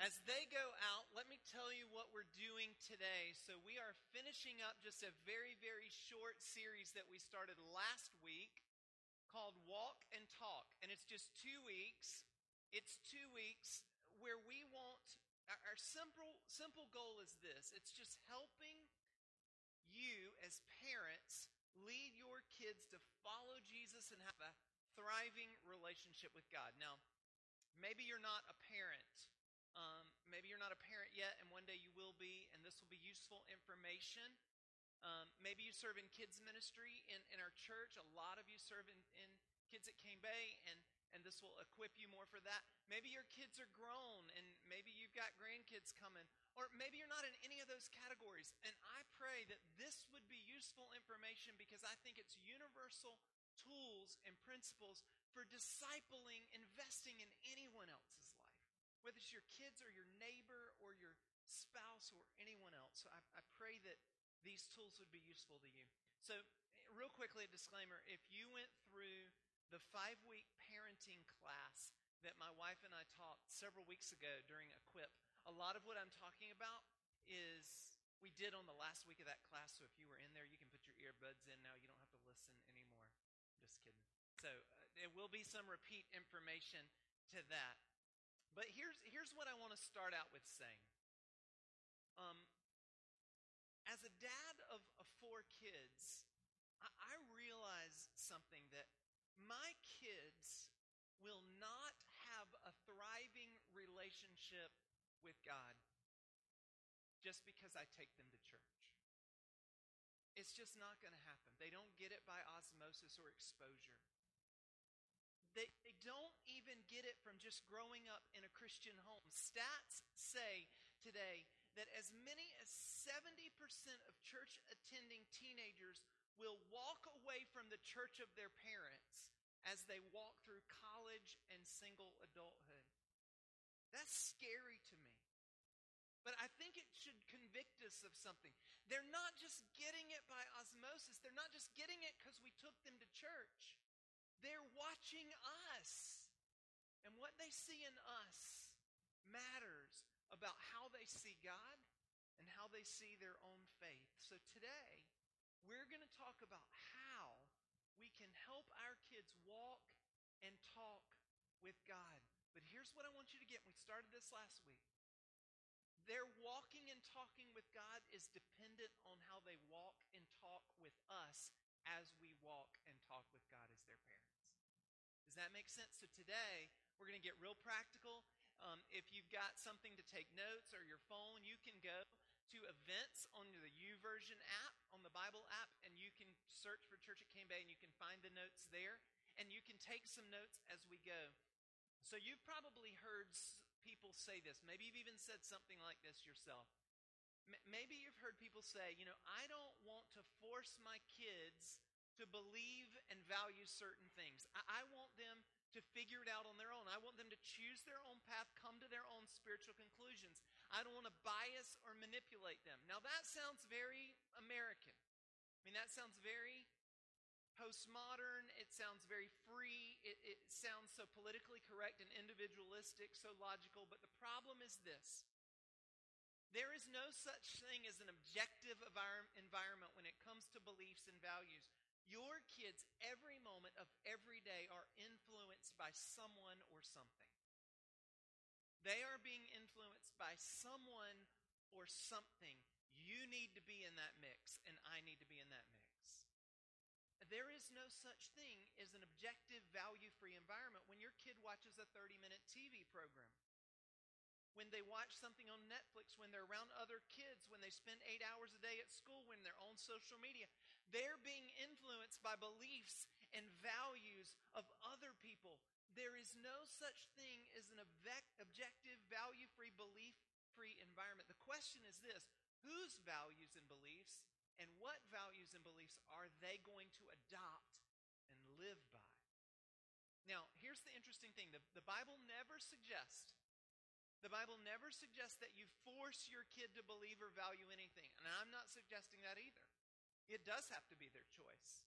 As they go out, let me tell you what we're doing today. So, we are finishing up just a very, very short series that we started last week called Walk and Talk. And it's just two weeks. It's two weeks where we want our simple simple goal is this. It's just helping you as parents lead your kids to follow Jesus and have a thriving relationship with God. Now, maybe you're not a parent um, maybe you're not a parent yet, and one day you will be, and this will be useful information. Um, maybe you serve in kids ministry in, in our church. A lot of you serve in, in kids at Cane Bay, and, and this will equip you more for that. Maybe your kids are grown, and maybe you've got grandkids coming, or maybe you're not in any of those categories. And I pray that this would be useful information because I think it's universal tools and principles for discipling, investing in anyone else's whether it's your kids or your neighbor or your spouse or anyone else. So I, I pray that these tools would be useful to you. So, real quickly, a disclaimer if you went through the five week parenting class that my wife and I taught several weeks ago during Equip, a lot of what I'm talking about is we did on the last week of that class. So if you were in there, you can put your earbuds in now. You don't have to listen anymore. Just kidding. So uh, there will be some repeat information to that. But here's, here's what I want to start out with saying. Um, as a dad of, of four kids, I, I realize something that my kids will not have a thriving relationship with God just because I take them to church. It's just not going to happen. They don't get it by osmosis or exposure. They, they don't even get it from just growing up in a Christian home. Stats say today that as many as 70% of church attending teenagers will walk away from the church of their parents as they walk through college and single adulthood. That's scary to me. But I think it should convict us of something. They're not just getting it by osmosis, they're not just getting it because we took them to church. They're watching us. And what they see in us matters about how they see God and how they see their own faith. So today, we're going to talk about how we can help our kids walk and talk with God. But here's what I want you to get. We started this last week. Their walking and talking with God is dependent on how they walk and talk with us as we walk and talk with God as their parents. Does that make sense? So today, we're going to get real practical. Um, if you've got something to take notes or your phone, you can go to events on the YouVersion app, on the Bible app, and you can search for Church at Cane Bay and you can find the notes there. And you can take some notes as we go. So you've probably heard people say this. Maybe you've even said something like this yourself. Maybe you've heard people say, you know, I don't want to force my kids to believe and value certain things. I, I want them to figure it out on their own. I want them to choose their own path, come to their own spiritual conclusions. I don't want to bias or manipulate them. Now, that sounds very American. I mean, that sounds very postmodern. It sounds very free. It, it sounds so politically correct and individualistic, so logical. But the problem is this there is no such thing as an objective environment when it comes to beliefs and values. Your kids, every moment of every day, are influenced by someone or something. They are being influenced by someone or something. You need to be in that mix, and I need to be in that mix. There is no such thing as an objective, value free environment when your kid watches a 30 minute TV program when they watch something on Netflix, when they're around other kids, when they spend eight hours a day at school, when they're on social media. They're being influenced by beliefs and values of other people. There is no such thing as an objective, value free, belief free environment. The question is this whose values and beliefs and what values and beliefs are they going to adopt and live by? Now, here's the interesting thing the, the Bible never suggests the Bible never suggests that you force your kid to believe or value anything. And I'm not suggesting that either. It does have to be their choice.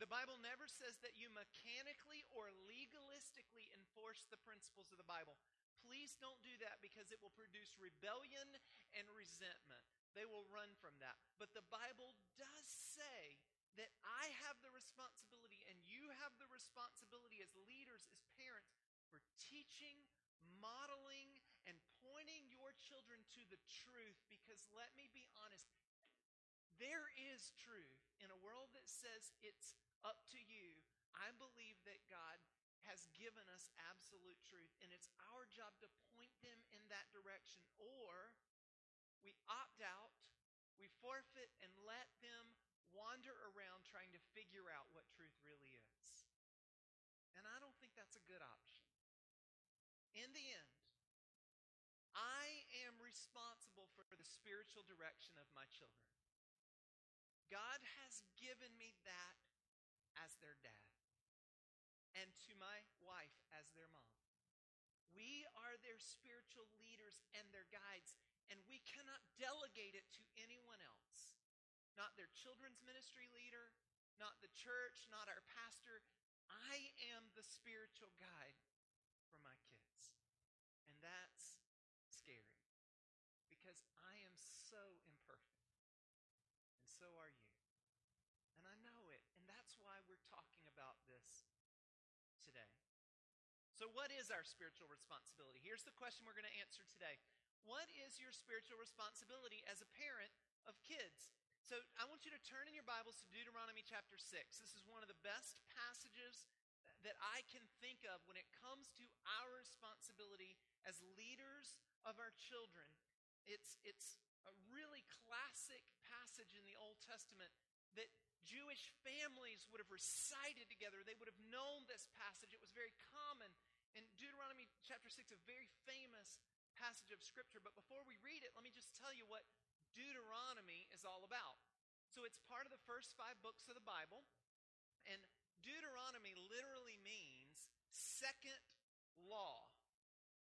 The Bible never says that you mechanically or legalistically enforce the principles of the Bible. please don't do that because it will produce rebellion and resentment. They will run from that. But the Bible does say that I have the responsibility and you have the responsibility as leaders, as parents, for teaching, modeling, and pointing your children to the truth. Because let me be honest, there is truth in a world that says it's up to you. I believe that God has given us absolute truth, and it's our job to point them in that direction. Or we opt out, we forfeit, and let them wander around trying to figure out what truth really is. And I don't think that's a good option. In the end, I am responsible for the spiritual direction of my children. God has given me that as their dad and to my wife as their mom. We are their spiritual leaders and their guides, and we cannot delegate it to anyone else. Not their children's ministry leader, not the church, not our pastor. I am the spiritual guide for my kids. That's scary because I am so imperfect. And so are you. And I know it. And that's why we're talking about this today. So, what is our spiritual responsibility? Here's the question we're going to answer today What is your spiritual responsibility as a parent of kids? So, I want you to turn in your Bibles to Deuteronomy chapter 6. This is one of the best passages that I can think of when it comes to our responsibility as leaders of our children. It's, it's a really classic passage in the Old Testament that Jewish families would have recited together. They would have known this passage. It was very common. In Deuteronomy chapter 6, a very famous passage of Scripture. But before we read it, let me just tell you what Deuteronomy is all about. So it's part of the first five books of the Bible. And Deuteronomy literally means second law.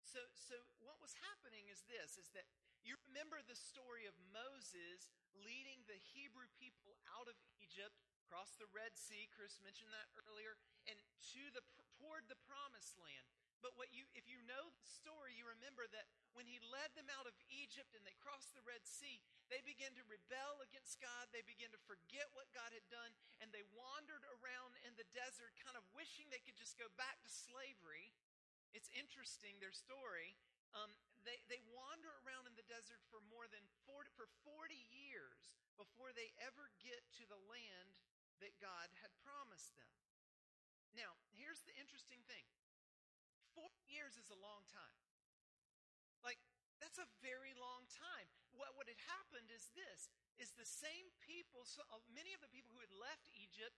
So, so what was happening is this, is that you remember the story of Moses leading the Hebrew people out of Egypt, across the Red Sea. Chris mentioned that earlier, and to the toward the promised land. But what you if you know the story, you remember that when he led them out of Egypt and they crossed the Red Sea, they began to rebel against God. They began to forget what God had done, and they wandered around desert, kind of wishing they could just go back to slavery. It's interesting, their story. Um, they, they wander around in the desert for more than 40, for 40 years before they ever get to the land that God had promised them. Now, here's the interesting thing 40 years is a long time. Like, that's a very long time. What, what had happened is this is the same people, so uh, many of the people who had left Egypt,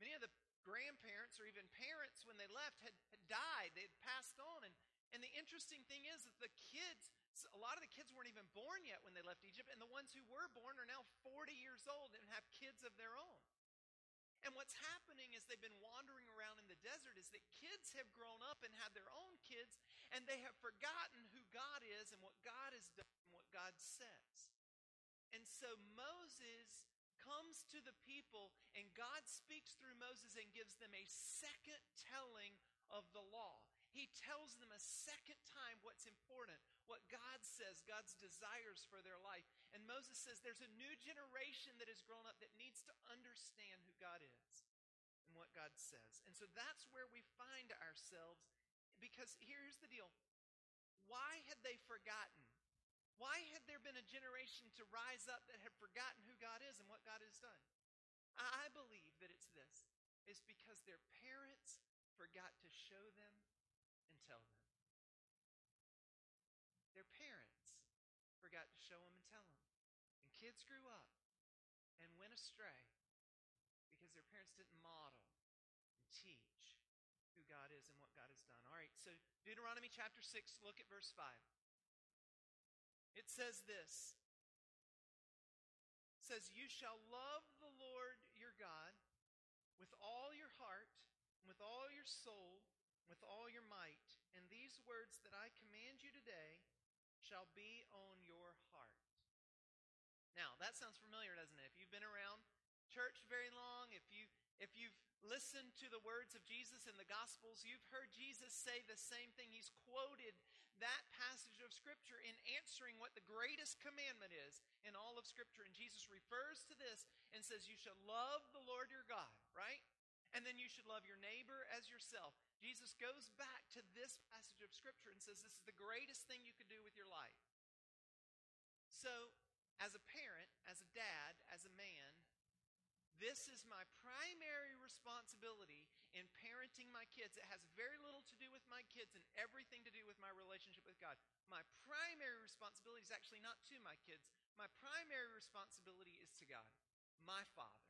many of the grandparents or even parents when they left had, had died. They had passed on. And and the interesting thing is that the kids, a lot of the kids weren't even born yet when they left Egypt, and the ones who were born are now 40 years old and have kids of their own. And what's happening as they've been wandering around in the desert is that kids have grown up and had their own kids, and they have forgotten who God is and what God has done and what God says. And so Moses comes to the people, and God speaks through Moses and gives them a second telling of the law. He tells them a second time what's important, what God says, God's desires for their life. And Moses says there's a new generation that has grown up that needs to understand who God is and what God says. And so that's where we find ourselves because here's the deal. Why had they forgotten? Why had there been a generation to rise up that had forgotten who God is and what God has done? I believe that it's this. It's because their parents forgot to show them and tell them. Their parents forgot to show them and tell them. And kids grew up and went astray because their parents didn't model and teach who God is and what God has done. All right, so Deuteronomy chapter 6, look at verse 5. It says this. It says, You shall love the Lord your God with all your heart, with all your soul, with all your might, and these words that I command you today shall be on your heart. Now, that sounds familiar, doesn't it? If you've been around church very long, if you if you've listened to the words of Jesus in the Gospels, you've heard Jesus say the same thing. He's quoted that passage of Scripture in answering what the greatest commandment is in all of Scripture. And Jesus refers to this and says, You shall love the Lord your God, right? And then you should love your neighbor as yourself. Jesus goes back to this passage of Scripture and says, This is the greatest thing you could do with your life. So, as a parent, as a dad, as a man, this is my primary responsibility in parenting my kids. It has very little to do with my kids and everything to do with my relationship with God. My primary responsibility is actually not to my kids. My primary responsibility is to God, my Father.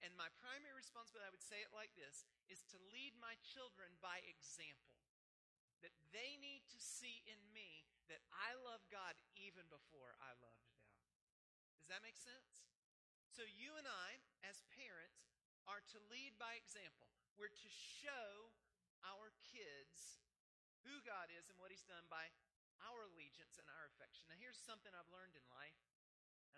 And my primary responsibility, I would say it like this, is to lead my children by example. That they need to see in me that I love God even before I loved them. Does that make sense? So you and I, as parents, are to lead by example. We're to show our kids who God is and what He's done by our allegiance and our affection. Now, here's something I've learned in life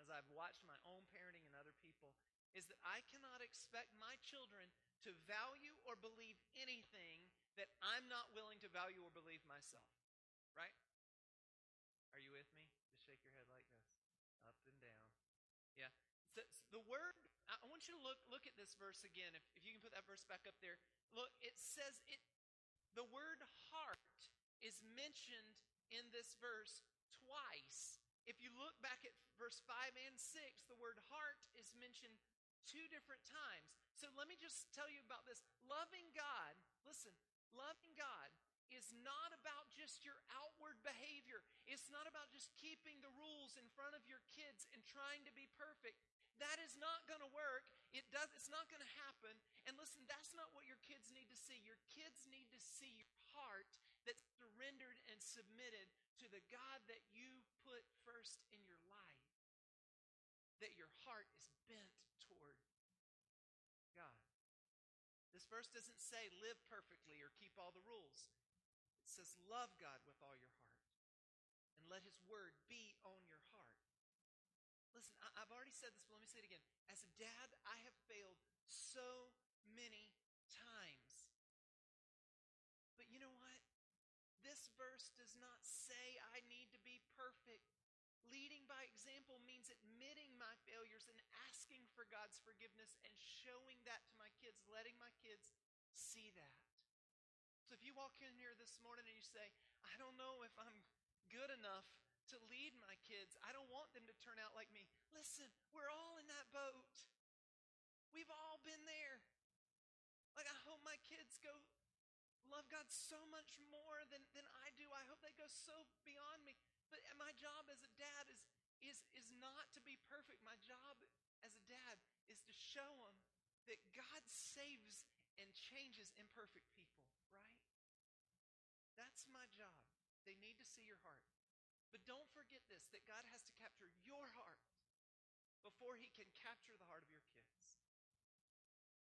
as I've watched my own parenting and other people is that I cannot expect my children to value or believe anything that I'm not willing to value or believe myself. Right? Are you with me? Just shake your head like this. Up and down. Yeah. So, the word, want you to look, look at this verse again. If, if you can put that verse back up there. Look, it says it, the word heart is mentioned in this verse twice. If you look back at verse 5 and 6, the word heart is mentioned two different times. So let me just tell you about this. Loving God, listen, loving God is not about just your outward behavior. It's not about just keeping the rules in front of your kids and trying to be perfect. That is not going to work. It does it's not going to happen. And listen, that's not what your kids need to see. Your kids need to see your heart that's surrendered and submitted to the God that you put first in your life. That your heart is bent toward God. This verse doesn't say live perfectly or keep all the rules. It says love God with all your heart and let his word be on your. Listen, I, have already said this, but let me say it again. As a dad, I have failed so many times. But you know what? This verse does not say I need to be perfect. Leading by example means admitting my failures and asking for God's forgiveness and showing that to my kids, letting my kids see that. So if you walk in here this morning and you say, I don't know if I'm good enough to lead my kids. I don't want them to turn out like me. Listen, we're all in that boat. We've all been there. Like, I hope my kids go love God so much more than, than I do. I hope they go so beyond me. But my job as a dad is, is, is not to be perfect. My job as a dad is to show them that God saves and changes imperfect people, right? That's my job. They need to see your heart. But don't forget this that God has to capture your heart before he can capture the heart of your kids.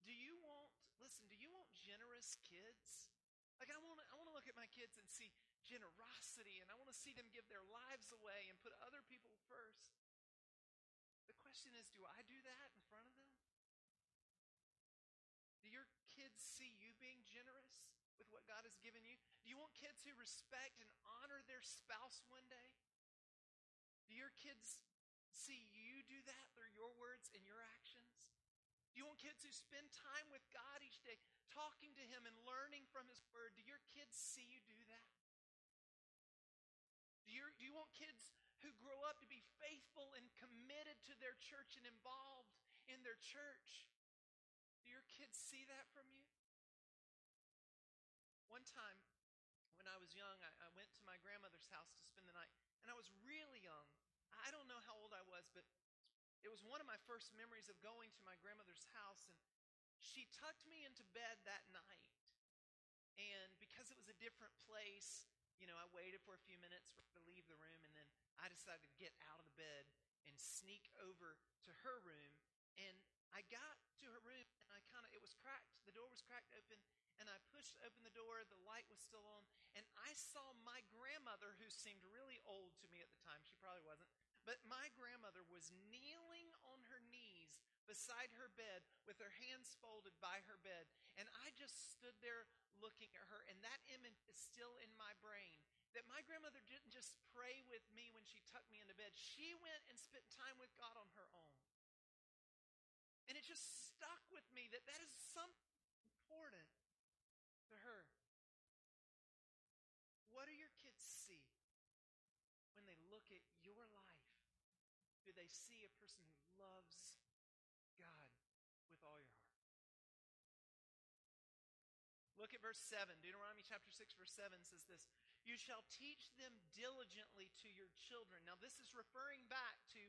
Do you want, listen, do you want generous kids? Like I want I want to look at my kids and see generosity and I want to see them give their lives away and put other people first. The question is, do I do that in front of them? Do your kids see you being generous? with what God has given you? Do who respect and honor their spouse one day? Do your kids see you do that through your words and your actions? Do you want kids who spend time with God each day, talking to Him and learning from His Word? Do your kids see you do that? Do you, do you want kids who grow up to be faithful and committed to their church and involved in their church? Do your kids see that from you? One time, when I was young, I, I went to my grandmother's house to spend the night, and I was really young. I don't know how old I was, but it was one of my first memories of going to my grandmother's house, and she tucked me into bed that night. And because it was a different place, you know, I waited for a few minutes for her to leave the room, and then I decided to get out of the bed and sneak over to her room. And I got to her room, and I kind of, it was cracked. The door was cracked open, and I pushed open the door. The light was still on. And I saw my grandmother, who seemed really old to me at the time. She probably wasn't. But my grandmother was kneeling on her knees beside her bed with her hands folded by her bed. And I just stood there looking at her. And that image is still in my brain. that my grandmother didn't just pray with me when she tucked me into bed. She went and spent time with God on her own. And it just stuck with me that that is something important to her. What do your kids see when they look at your life? Do they see a person who loves God with all your heart? Look at verse 7. Deuteronomy chapter 6, verse 7 says this You shall teach them diligently to your children. Now, this is referring back to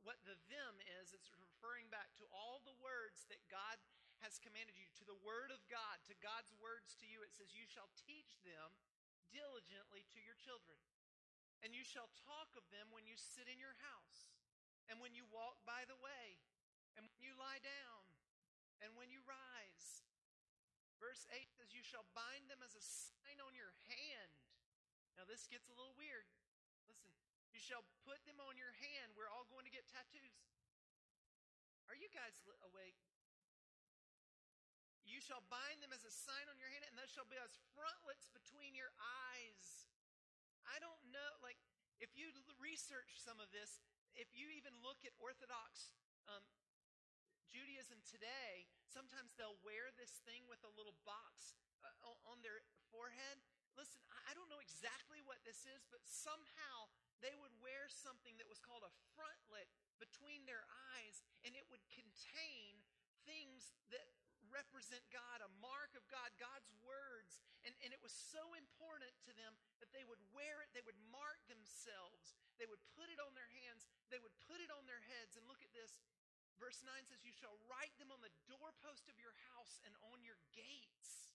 what the them is. It's referring back to all the words that God has commanded you, to the word of God, to God's words to you. It says, You shall teach them diligently to your children. And you shall talk of them when you sit in your house, and when you walk by the way, and when you lie down, and when you rise. Verse 8 says, You shall bind them as a sign on your hand. Now, this gets a little weird. Listen, you shall put them on your hand. We're all going to get tattoos. Are you guys awake? You shall bind them as a sign on your hand, and those shall be as frontlets between your eyes. I don't know, like, if you research some of this, if you even look at Orthodox um, Judaism today, sometimes they'll wear this thing with a little box uh, on their forehead. Listen, I don't know exactly what this is, but somehow they would wear something that was called a frontlet between their eyes, and it would contain things that represent God, a mark of God, God's words. And, and it was so important to them that they would wear it, they would mark themselves, they would put it on their hands, they would put it on their heads. And look at this. Verse 9 says, You shall write them on the doorpost of your house and on your gates.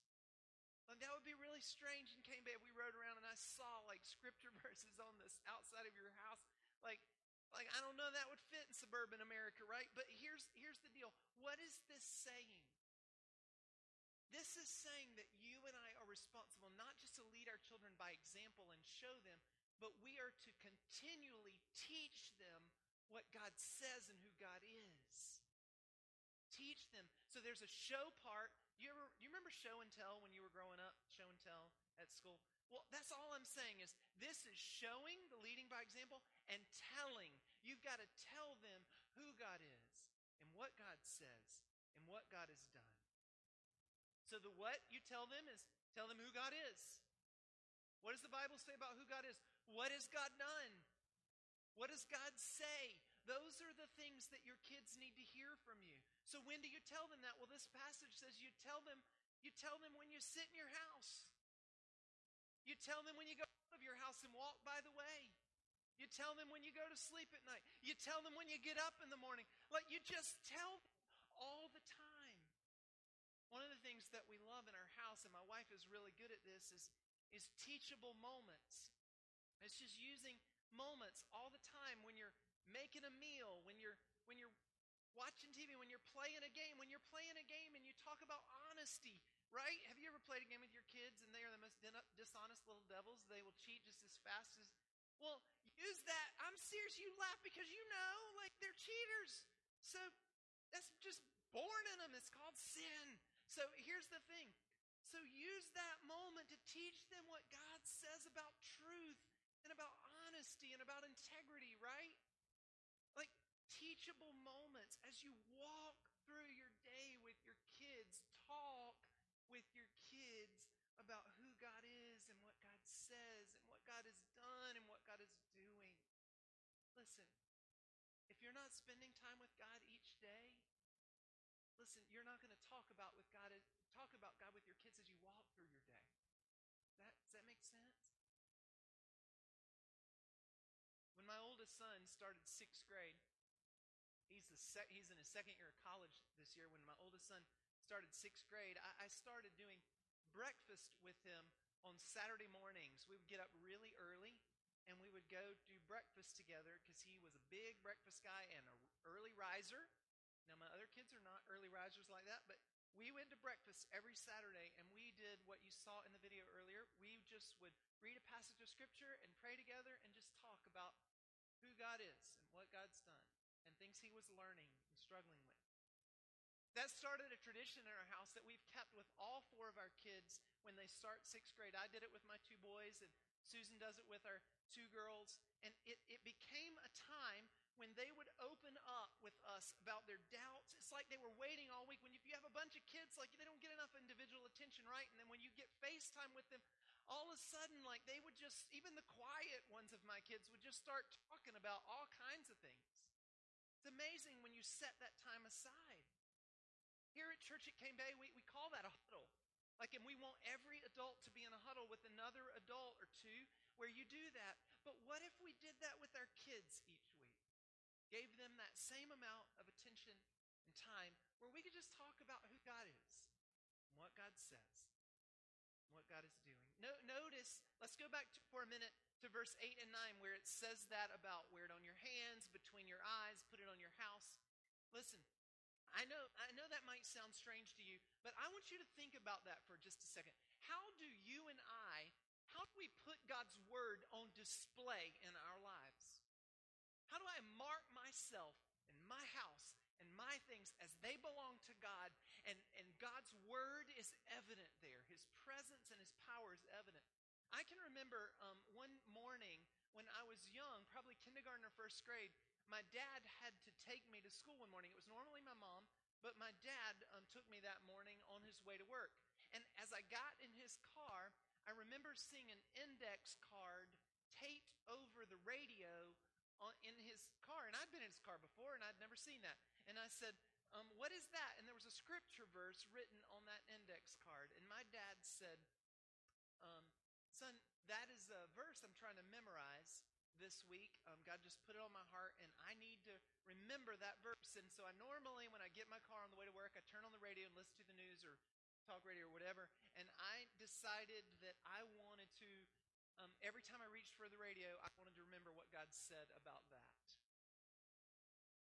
And that would be really strange in Cane Bay if we rode around and I saw like scripture verses on this outside of your house. Like, like I don't know that would fit in suburban America, right? But here's here's the deal. What is this saying? This is saying that you and I are responsible not just to lead our children by example and show them, but we are to continually teach them what God says and who God is. Teach them. So there's a show part. You ever you remember show and tell when you were growing up? Show and tell at school. Well, that's all I'm saying is this is showing the leading by example and telling. You've got to tell them who God is and what God says and what God has done. So the what you tell them is tell them who God is. What does the Bible say about who God is? What has God done? What does God say? Those are the things that your kids need to hear from you. So when do you tell them that? Well, this passage says you tell them you tell them when you sit in your house. You tell them when you go out of your house and walk by the way. You tell them when you go to sleep at night. You tell them when you get up in the morning. Like you just tell them all the time. One of the things that we love in our house, and my wife is really good at this, is, is teachable moments. It's just using moments all the time when you're making a meal, when you're when you're watching TV, when you're playing a game, when you're playing a game and you talk about honesty, right? Have you ever played a game with your kids and they are the most dishonest little devils? They will cheat just as fast as. Well, use that. I'm serious. You laugh because you know, like, they're cheaters. So that's just born in them. It's called sin. So here's the thing. So use that moment to teach them what God says about truth and about honesty and about integrity, right? Like teachable moments as you walk through your day with your kids, talk with your kids about who God is and what God says and what God has done and what God is doing. Listen, if you're not spending time with God each day, Listen, you're not going to talk about with God talk about God with your kids as you walk through your day. That, does that make sense? When my oldest son started sixth grade, he's the sec- he's in his second year of college this year. When my oldest son started sixth grade, I, I started doing breakfast with him on Saturday mornings. We would get up really early and we would go do breakfast together because he was a big breakfast guy and an early riser. Now, my other kids are not early risers like that, but we went to breakfast every Saturday and we did what you saw in the video earlier. We just would read a passage of scripture and pray together and just talk about who God is and what God's done and things he was learning and struggling with. That started a tradition in our house that we've kept with all four of our kids when they start sixth grade. I did it with my two boys, and Susan does it with our two girls. And it, it became a time when they would open up with us about their doubts. It's like they were waiting all week. When you, you have a bunch of kids, like they don't get enough individual attention, right? And then when you get FaceTime with them, all of a sudden, like they would just, even the quiet ones of my kids would just start talking about all kinds of things. It's amazing when you set that time aside. Here at church at Cane Bay, we, we call that a huddle. Like, and we want every adult to be in a huddle with another adult or two where you do that. But what if we did that with our kids each week? Gave them that same amount of attention and time where we could just talk about who God is, and what God says, what God is doing. No, notice, let's go back to, for a minute to verse 8 and 9 where it says that about wear it on your hands, between your eyes, put it on your house. Listen, I know, I know that might sound strange to you, but I want you to think about that for just a second. How do you and I, how do we put God's word on display in our lives? How do I mark myself and my house and my things as they belong to God and, and God's word is evident there? His presence and his power is evident. I can remember um, one morning when I was young, probably kindergarten or first grade, my dad had to take me to school one morning. It was normally my mom, but my dad um, took me that morning on his way to work. And as I got in his car, I remember seeing an index card taped over the radio on, in his car. And I'd been in his car before, and I'd never seen that. And I said, um, What is that? And there was a scripture verse written on that index card. And my dad said, um, Son, that is a verse I'm trying to memorize this week. Um, God just put it on my heart, and I need to remember that verse. And so I normally, when I get my car on the way to work, I turn on the radio and listen to the news or talk radio or whatever. And I decided that I wanted to, um, every time I reached for the radio, I wanted to remember what God said about that.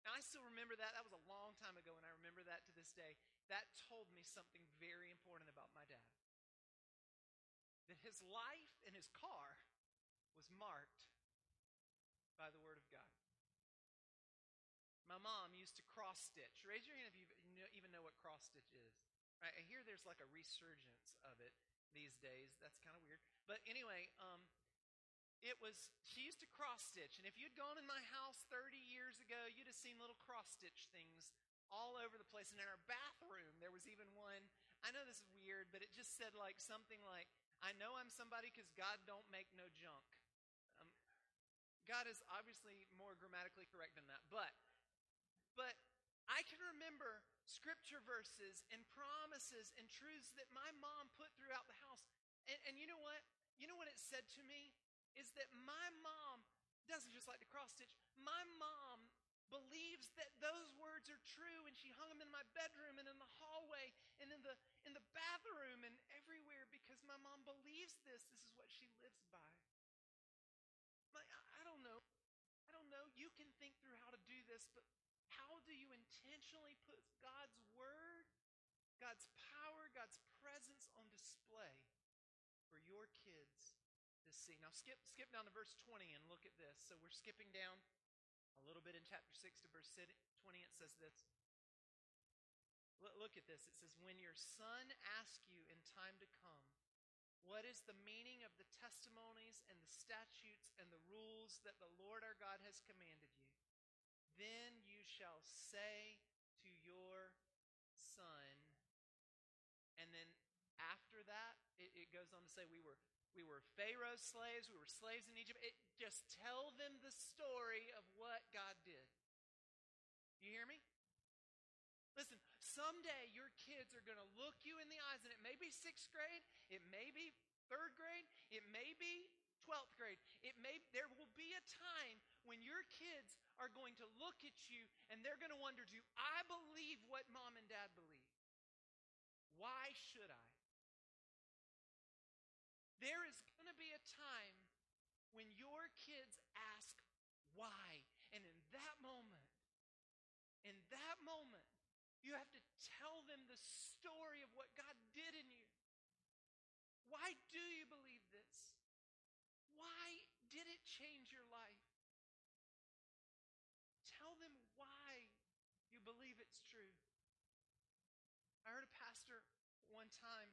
Now, I still remember that. That was a long time ago, and I remember that to this day. That told me something very important about my dad. That his life and his car was marked by the Word of God. My mom used to cross stitch. Raise your hand if you even know what cross stitch is. Right, I hear there's like a resurgence of it these days. That's kind of weird. But anyway, um, it was, she used to cross stitch. And if you'd gone in my house 30 years ago, you'd have seen little cross stitch things all over the place. And in our bathroom, there was even one. I know this is weird, but it just said like something like, I know I'm somebody because God don't make no junk. God is obviously more grammatically correct than that, but but I can remember scripture verses and promises and truths that my mom put throughout the house. And, and you know what? You know what it said to me? Is that my mom doesn't just like to cross stitch. My mom believes that those words are true and she hung them in my bedroom and in the hallway and in the in the bathroom and everywhere because my mom believes this this is what she lives by I don't know. I don't know. You can think through how to do this, but how do you intentionally put God's word, God's power, God's presence on display for your kids to see? Now skip skip down to verse 20 and look at this. So we're skipping down a little bit in chapter 6 to verse 20. It says this. Look at this. It says, When your son asks you in time to come, what is the meaning of the testimonies and the statutes and the rules that the Lord our God has commanded you? Then you shall say to your son, and then after that, it, it goes on to say, we were we were Pharaoh's slaves, we were slaves in Egypt. It, just tell them the story of what God did. You hear me? Listen, someday your kids are going to look you in the eyes, and it may be sixth grade, it may be third grade, it may be 12th grade. It may there will be a time when your kids are going to look at you and they're going to wonder, do I believe what mom and dad believe? Why should I? There is going to be a time when your kids ask why. And in that moment, in that moment, you have to tell them the story of what God did in you. Why do you believe this? Why did it change your life? Tell them why you believe it's true. one time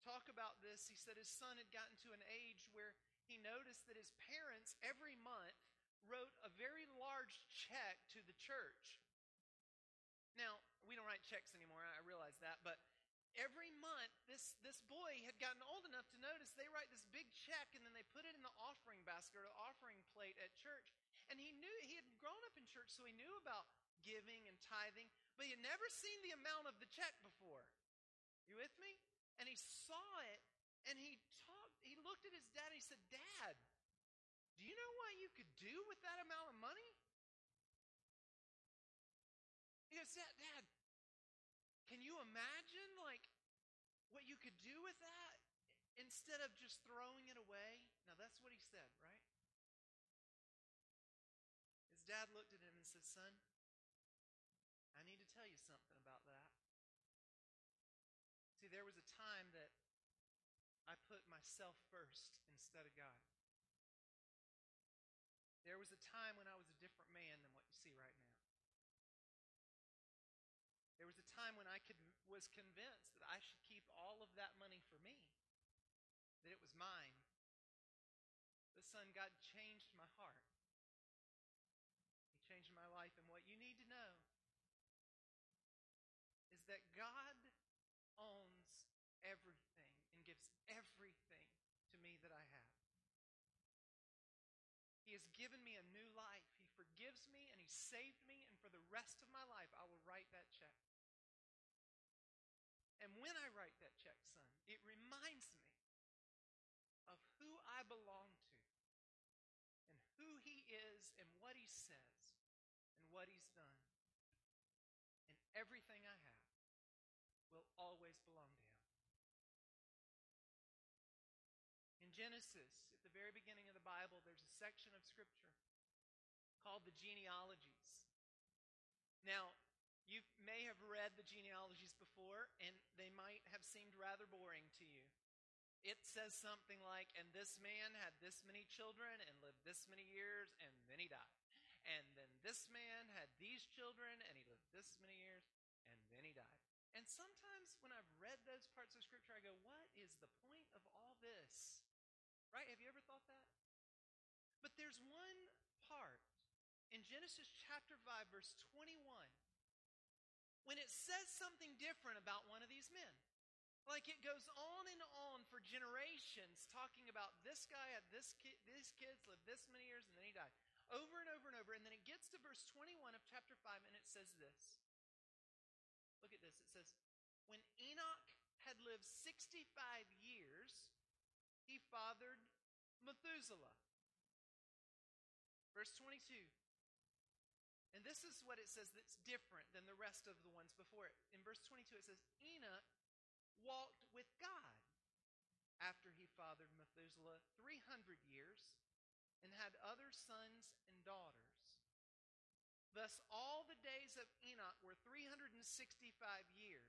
talk about this. He said his son had gotten to an age where he noticed that his parents every month wrote a very large check to the church. Now, we don't write checks anymore, I realize that, but every month this, this boy had gotten old enough to notice they write this big check and then they put it in the offering basket or the offering plate at church. And he knew he had grown up in church, so he knew about giving and tithing, but he had never seen the amount of the check before. You with me? And he saw it and he talked, he looked at his dad and he said, Dad, do you know what you could do with that amount of money? He goes, Dad, Dad, can you imagine like what you could do with that instead of just throwing it away? Now that's what he said, right? His dad looked at him and said, Son, I need to tell you something about that. See, there was a time that I first instead of God. There was a time when I was a different man than what you see right now. There was a time when I could, was convinced that I should keep all of that money for me, that it was mine. But, son, God changed my heart. He changed my life. And what you need to know is that God owns everything and gives everything to me that I have. He has given me a new life. He forgives me and He saved me, and for the rest of my life, I will write that check. And when I write that check, son, it reminds me of who I belong to, and who He is, and what He says, and what He's done. And everything I have will always belong to Him. In Genesis, very beginning of the Bible, there's a section of Scripture called the genealogies. Now, you may have read the genealogies before, and they might have seemed rather boring to you. It says something like, and this man had this many children and lived this many years, and then he died. And then this man had these children, and he lived this many years, and then he died. And sometimes when I've read those parts of Scripture, I go, what is the point of all this? Right? Have you ever thought that? But there's one part in Genesis chapter 5, verse 21, when it says something different about one of these men. Like it goes on and on for generations talking about this guy had this kid, these kids lived this many years and then he died. Over and over and over. And then it gets to verse 21 of chapter 5 and it says this Look at this. It says, When Enoch had lived 65 years, he fathered Methuselah. Verse 22. And this is what it says that's different than the rest of the ones before it. In verse 22, it says, Enoch walked with God after he fathered Methuselah 300 years and had other sons and daughters. Thus, all the days of Enoch were 365 years.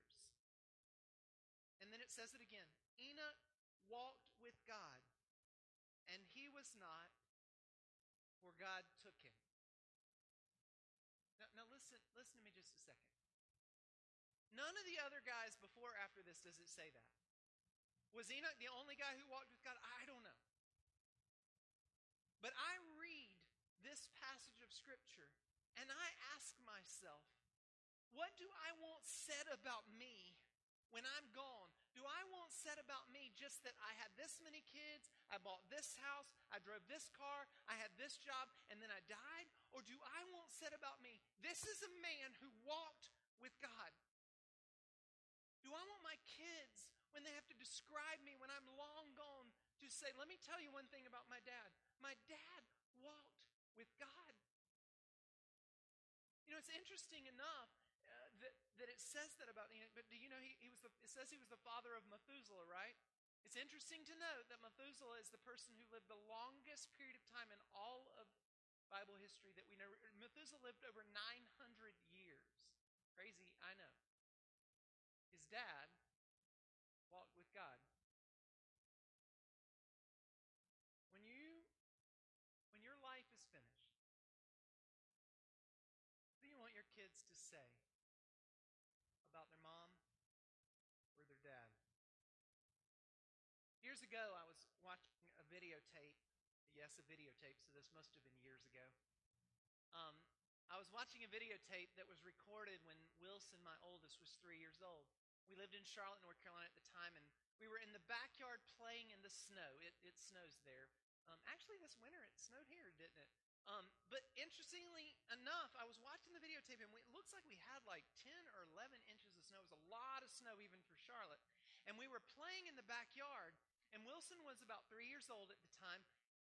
And then it says it again Enoch walked with God, and he was not, for God took him. Now, now listen, listen to me just a second. None of the other guys before or after this does it say that. Was Enoch the only guy who walked with God? I don't know. But I read this passage of Scripture and I ask myself, what do I want said about me when I'm gone? Do I want said about me just that I had this many kids, I bought this house, I drove this car, I had this job, and then I died? Or do I want said about me, this is a man who walked with God? Do I want my kids, when they have to describe me when I'm long gone, to say, let me tell you one thing about my dad? My dad walked with God. You know, it's interesting enough that, that it says that about Enoch, but do you know he, he was the, it says he was the father of Methuselah, right? It's interesting to note that Methuselah is the person who lived the longest period of time in all of Bible history that we know. Methuselah lived over 900 years. Crazy, I know. His dad walked with God. When you when your life is finished, what do you want your kids to say about their mom or their dad? Years ago, I was watching a videotape. Yes, a videotape, so this must have been years ago. Um, I was watching a videotape that was recorded when Wilson, my oldest, was three years old. We lived in Charlotte, North Carolina at the time, and we were in the backyard playing in the snow. It, it snows there. Um, actually, this winter it snowed here, didn't it? Um, but interestingly enough, I was watching the videotape, and we, it looks like we had like 10 or 11 inches of snow. It was a lot of snow even for Charlotte. And we were playing in the backyard, and Wilson was about three years old at the time.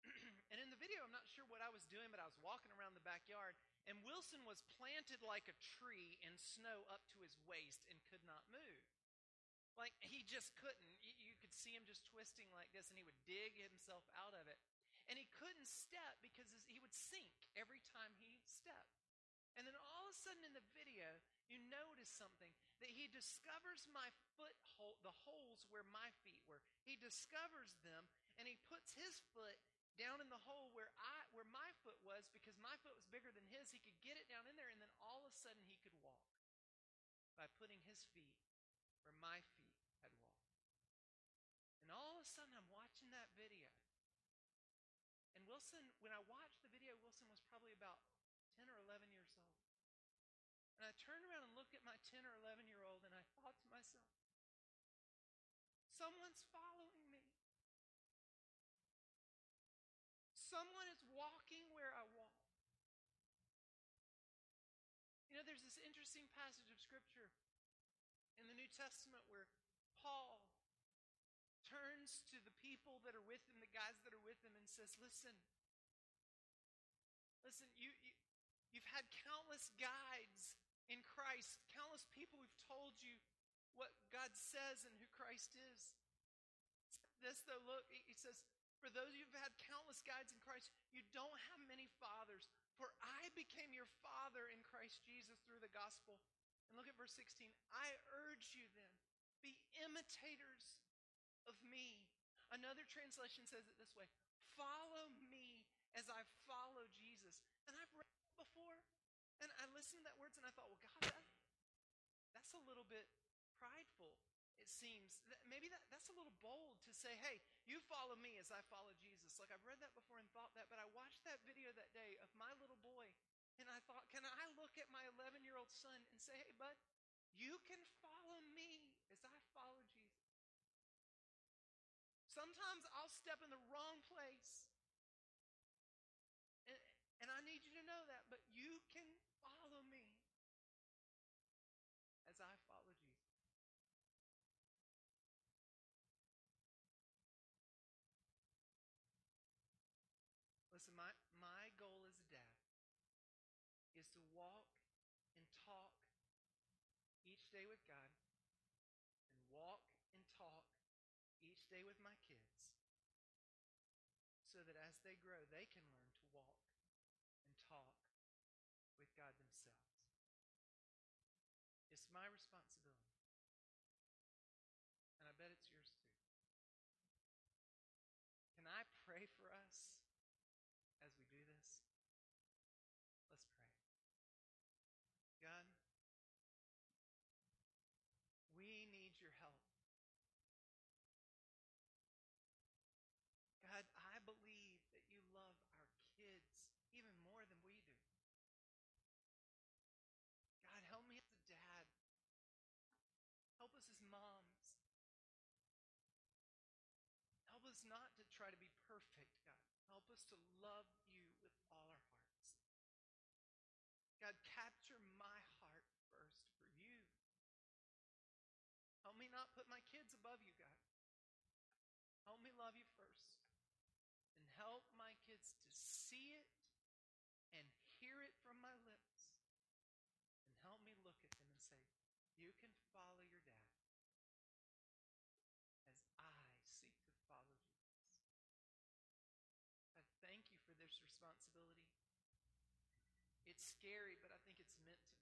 and in the video, I'm not sure what I was doing, but I was walking around the backyard, and Wilson was planted like a tree in snow up to his waist and could not move. Like he just couldn't. You could see him just twisting like this, and he would dig himself out of it. And he couldn't step because he would sink every time he stepped. And then all of a sudden in the video, you notice something that he discovers my foot hole, the holes where my feet were. He discovers them and he puts his foot down in the hole where I where my foot was because my foot was bigger than his. He could get it down in there and then all of a sudden he could walk by putting his feet where my feet had walked. And all of a sudden I'm watching that video and Wilson, when I watched the video, Wilson was probably about 10 or 11 years. And I turned around and looked at my 10 or 11 year old and I thought to myself, someone's following me. Someone is walking where I walk. You know, there's this interesting passage of Scripture in the New Testament where Paul turns to the people that are with him, the guys that are with him, and says, Listen, listen, you, you, you've had countless guides in Christ, countless people who've told you what God says and who Christ is. This, though, look, he says, For those who've had countless guides in Christ, you don't have many fathers. For I became your father in Christ Jesus through the gospel. And look at verse 16. I urge you then, be imitators of me. Another translation says it this way Follow me as I follow Jesus. And I've read before, listened to that words, and I thought, well, God, that, that's a little bit prideful. It seems maybe that, that's a little bold to say, hey, you follow me as I follow Jesus. Like I've read that before and thought that, but I watched that video that day of my little boy, and I thought, can I look at my 11 year old son and say, hey, bud, you can follow me as I follow Jesus? Sometimes I'll step in the wrong place. And, and I need you to know that, but you can follow me as I follow Jesus. Listen, my, my goal as a dad is to walk and talk each day with God and walk and talk each day with my kids so that as they grow, they can learn to walk and talk with God themselves. It's my responsibility. And I bet it's yours too. Can I pray for us as we do this? Let's pray. God, we need your help. God, I believe that you love our kids even more than we do. God, help me as a dad. Help us as moms. Help us not to try to be perfect, God. Help us to love you with all our hearts. God, capture my heart first for you. Help me not put my kids above you, God. Help me love you first and help my kids to see it and hear it from my lips. And help me look at them and say, You can follow your dad as I seek to follow Jesus. I thank you for this responsibility. It's scary, but I think it's meant to